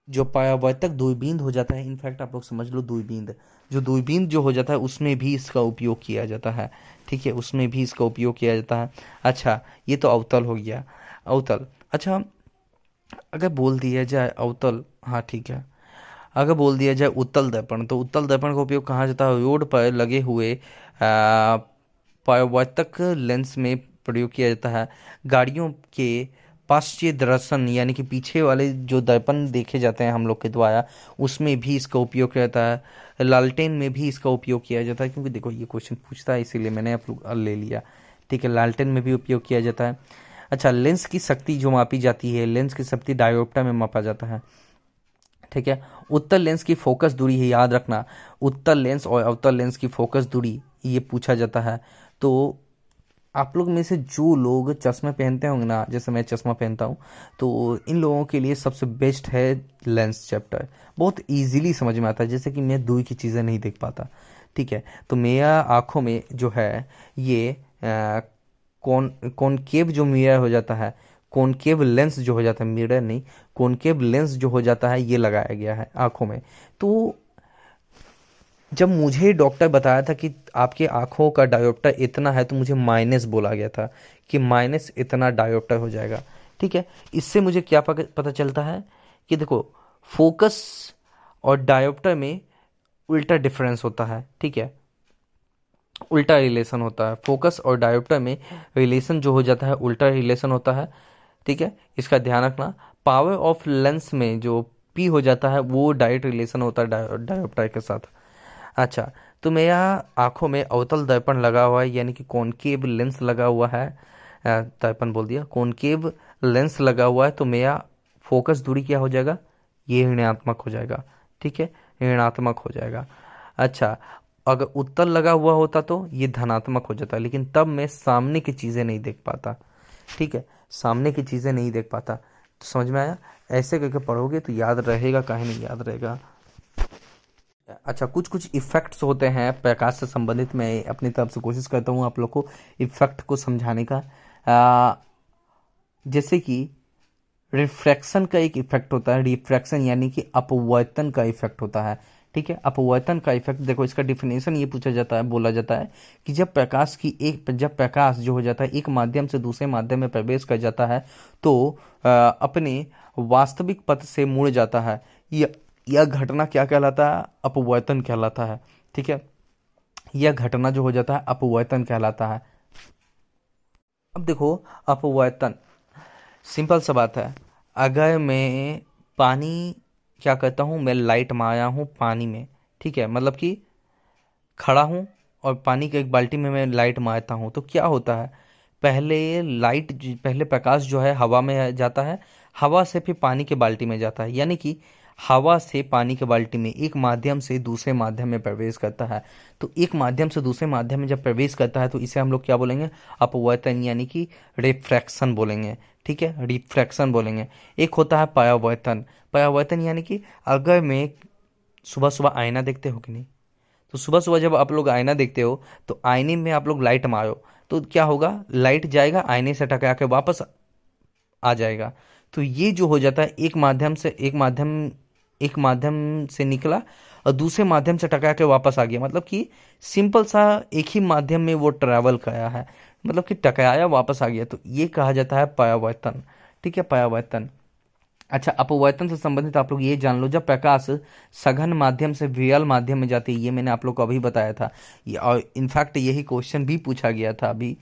[SPEAKER 1] जो पायावर्तक दूरबीन हो जाता है, इनफैक्ट आप लोग समझ लो दूरबीन, जो दूरबीन जो हो जाता है, उसमें भी इसका उपयोग किया जाता है। ठीक है? उसमें भी इसका उपयोग किया जाता है। अच्छा ये तो अवतल हो गया। अवतल। अच्छा अगर बोल दिया जाए अवतल हाँ ठीक है। अगर बोल दिया जाए उत्तल दर्पण तो उत्तल दर्पण का उपयोग कहाँ जाता है? रोड पर लगे हुए परावर्तक लेंस में प्रयोग किया जाता है। गाड़ियों के पाश्चय दर्शन, यानी कि पीछे वाले जो दर्पण देखे जाते हैं हम लोग के द्वारा, उसमें भी इसका उपयोग किया जाता है। लालटेन में भी इसका उपयोग किया जाता है, क्योंकि देखो, ये क्वेश्चन पूछता है, इसीलिए मैंने आप लोग ले लिया। ठीक है, लालटेन में भी उपयोग किया जाता है। अच्छा लेंस की शक्ति जो मापी जाती है लेंस की शक्ति डायोप्टा में मापा जाता है। ठीक है? उत्तर लेंस की फोकस दूरी है याद रखना। उत्तर लेंस और अवतर लेंस की फोकस दूरी ये पूछा जाता है। तो आप लोग में से जो लोग चश्मे पहनते होंगे ना जैसे मैं चश्मा पहनता हूँ तो इन लोगों के लिए सबसे बेस्ट है लेंस चैप्टर बहुत इजीली समझ में आता है जैसे कि मैं दूर की चीज़ें नहीं देख पाता। ठीक है? तो मेरा आँखों में जो है ये आ, कौन कॉनकेव जो मिरर हो जाता है कॉनकेव लेंस जो हो जाता है मिरर नहीं कॉनकेव लेंस जो हो जाता है, ये लगाया गया है आँखों में। तो जब मुझे डॉक्टर बताया था कि आपके आँखों का डायोप्टर इतना है तो मुझे माइनस बोला गया था कि माइनस इतना डायोप्टर हो जाएगा। ठीक है? इससे मुझे क्या पता चलता है कि देखो फोकस और डायोप्टर में उल्टा डिफरेंस होता है। ठीक है? उल्टा रिलेशन होता है। फोकस और डायोप्टर में रिलेशन जो हो जाता है, उल्टा रिलेशन होता है। ठीक है? इसका ध्यान रखना। पावर ऑफ़ लेंस में जो पी हो जाता है, वो डायरेक्ट रिलेशन होता है डायोप्टर के साथ। अच्छा तो मेरा आँखों में अवतल दर्पण लगा हुआ है, यानी कि कॉनकेव लेंस लगा हुआ है। दर्पण बोल दिया। कॉनकेव लेंस लगा हुआ है तो मेरा फोकस दूरी क्या हो जाएगा? ये ऋणात्मक हो जाएगा। ठीक है? ऋणात्मक हो जाएगा। अच्छा अगर उत्तर लगा हुआ होता तो ये धनात्मक हो जाता लेकिन तब मैं सामने की चीज़ें नहीं देख पाता। ठीक है? सामने की चीज़ें नहीं देख पाता। तो समझ में आया? ऐसे करके पढ़ोगे तो याद रहेगा कहीं नहीं याद रहेगा। अच्छा कुछ कुछ इफेक्ट्स होते हैं प्रकाश से संबंधित। मैं अपनी तरफ़ से कोशिश करता हूँ आप लोग को इफ़ेक्ट को समझाने का। आ, जैसे कि रिफ्रैक्शन का एक इफ़ेक्ट होता है। रिफ्रैक्शन यानी कि अपवर्तन का इफ़ेक्ट होता है। ठीक है? अपवर्तन का इफ़ेक्ट देखो इसका डिफिनेशन ये पूछा जाता है, बोला जाता है कि जब प्रकाश की एक, जब प्रकाश जो हो जाता है, एक माध्यम से दूसरे माध्यम में प्रवेश कर जाता है तो अपने वास्तविक पथ से मुड़ जाता है। यह यह घटना क्या कहलाता है? अपवर्तन कहलाता है। ठीक है? यह घटना जो हो जाता है, अपवर्तन कहलाता है। अब देखो, अपवर्तन। सिंपल सा बात है। अगर मैं पानी क्या करता हूँ, मैं लाइट मारा हूँ पानी में, ठीक है? मतलब कि खड़ा हूँ और पानी के एक बाल्टी में मैं लाइट मारता हूँ। तो क्या होता है? पहले लाइट पहले प्रकाश जो है हवा में जाता है, हवा से फिर पानी के बाल्टी में जाता है। यानी कि हवा से पानी के बाल्टी में एक माध्यम से दूसरे माध्यम में प्रवेश करता है। तो एक माध्यम से दूसरे माध्यम में जब प्रवेश करता है तो इसे हम लोग क्या बोलेंगे? अपवर्तन, यानी कि रिफ्रैक्शन बोलेंगे। ठीक है? रिफ्रैक्शन बोलेंगे। एक होता है परावर्तन। परावर्तन, यानी कि अगर मैं सुबह सुबह आईना देखते हो कि नहीं? तो सुबह सुबह जब आप लोग आईना देखते हो तो आईने में आप लोग लाइट मारो। तो क्या होगा? लाइट जाएगा, आईने से टकरा के वापस आ जाएगा। तो ये जो हो जाता है, एक माध्यम से, एक माध्यम एक माध्यम से निकला और दूसरे माध्यम से टकरा के वापस आ गया। मतलब कि सिंपल सा एक ही माध्यम में वो ट्रैवल कराया है। मतलब कि टकराया, वापस आ गया। तो ये कहा जाता है परावर्तन ठीक है परावर्तन अच्छा अपवर्तन से संबंधित आप लोग ये जान लो, जब प्रकाश सघन माध्यम से वियल माध्यम में जाती है, ये मैंने आप लोग को अभी बताया था। और इनफैक्ट यही क्वेश्चन भी पूछा गया था अभी।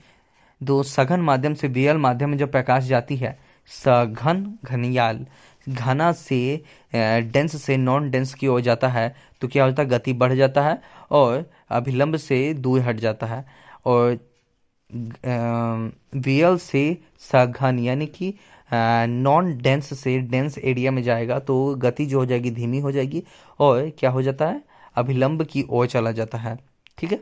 [SPEAKER 1] दो सघन माध्यम से वियल माध्यम में जब प्रकाश जाती है, सघन घनियाल। घना से डेंस से नॉन डेंस की ओर जाता है तो क्या होता है? गति बढ़ जाता है और अभिलंब से दूर हट जाता है। और वियल से सघन यानी कि नॉन डेंस से डेंस एरिया में जाएगा तो गति जो हो जाएगी, धीमी हो जाएगी और क्या हो जाता है? अभिलंब की ओर चला जाता है। ठीक है?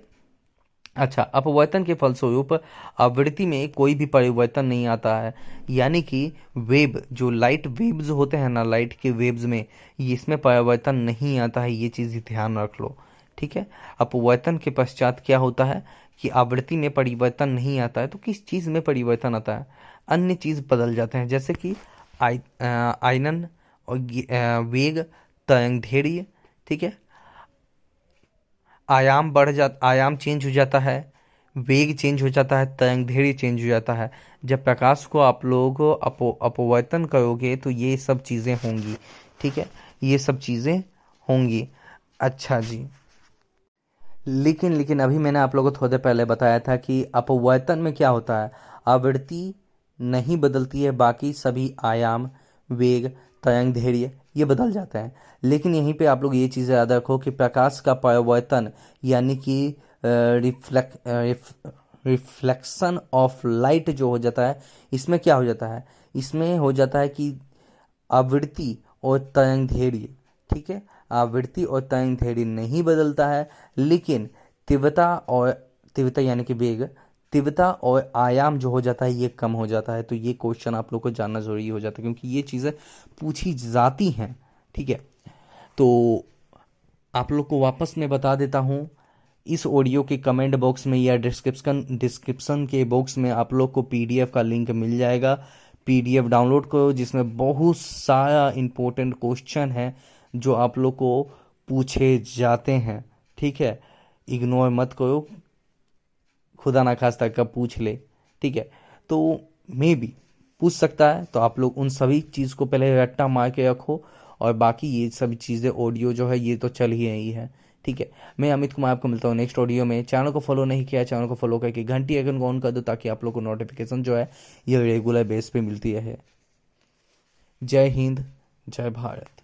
[SPEAKER 1] अच्छा अपवर्तन के फलस्वरूप आवृत्ति में कोई भी परिवर्तन नहीं आता है। यानी कि वेब, जो लाइट वेब्स होते हैं ना लाइट के वेब्स में, इसमें परिवर्तन नहीं आता है, ये चीज़ ध्यान रख लो। ठीक है? अपवर्तन के पश्चात क्या होता है कि आवृत्ति में परिवर्तन नहीं आता है तो किस चीज़ में परिवर्तन आता है? अन्य चीज़ बदल जाते हैं, जैसे कि आई आयनन और वेग तरंग धैर्य ठीक है? आयाम बढ़ जा, आयाम चेंज हो जाता है, वेग चेंज हो जाता है तरंग धैर्य चेंज हो जाता है। जब प्रकाश को आप लोग अपो, अपवर्तन करोगे तो ये सब चीज़ें होंगी, ठीक है? ये सब चीज़ें होंगी। अच्छा जी। लेकिन लेकिन अभी मैंने आप लोगों को थोड़े पहले बताया था कि अपवर्तन में क्या होता है? आवृत्ति नहीं बदलती है, बाकी सभी आयाम, वेग तरंग धैर्य, ये बदल जाते हैं। लेकिन यहीं पे आप लोग ये चीज़ याद रखो कि प्रकाश का परिवर्तन, यानी कि रिफ्लेक्ट रिफ्लेक्शन ऑफ़ लाइट जो हो जाता है, इसमें क्या हो जाता है? इसमें हो जाता है कि आवृत्ति और तयंग धैर्य, ठीक है? आवृत्ति और तरंग धैर्य नहीं बदलता है, लेकिन तीव्रता और, तीव्रता यानी कि वेग तीव्रता और आयाम जो हो जाता है, ये कम हो जाता है। तो ये क्वेश्चन आप लोग को जानना ज़रूरी हो जाता है, क्योंकि ये चीज़ें पूछी जाती हैं, ठीक है? तो आप लोग को वापस मैं बता देता हूँ, इस ऑडियो के कमेंट बॉक्स में या डिस्क्रिप्शन डिस्क्रिप्शन के बॉक्स में आप लोग को पीडीएफ का लिंक मिल जाएगा। पीडीएफ डाउनलोड करो, जिसमें बहुत सारा इंपॉर्टेंट क्वेश्चन है जो आप लोग को पूछे जाते हैं, ठीक है? इग्नोर मत करो। खुदा ना खास्ता कब पूछ ले, ठीक है? तो मे भी पूछ सकता है तो आप लोग उन सभी चीज़ को पहले रट्टा मार के रखो, और बाकी ये सभी चीज़ें ऑडियो जो है, ये तो चल ही रही है, ठीक है? मैं अमित कुमार आपको मिलता हूँ नेक्स्ट ऑडियो में। चैनल को फॉलो नहीं किया चैनल को फॉलो करके घंटी आइकन को ऑन कर दो, ताकि आप लोग को नोटिफिकेशन जो है, ये रेगुलर बेस पे मिलती है जय हिंद, जय भारत।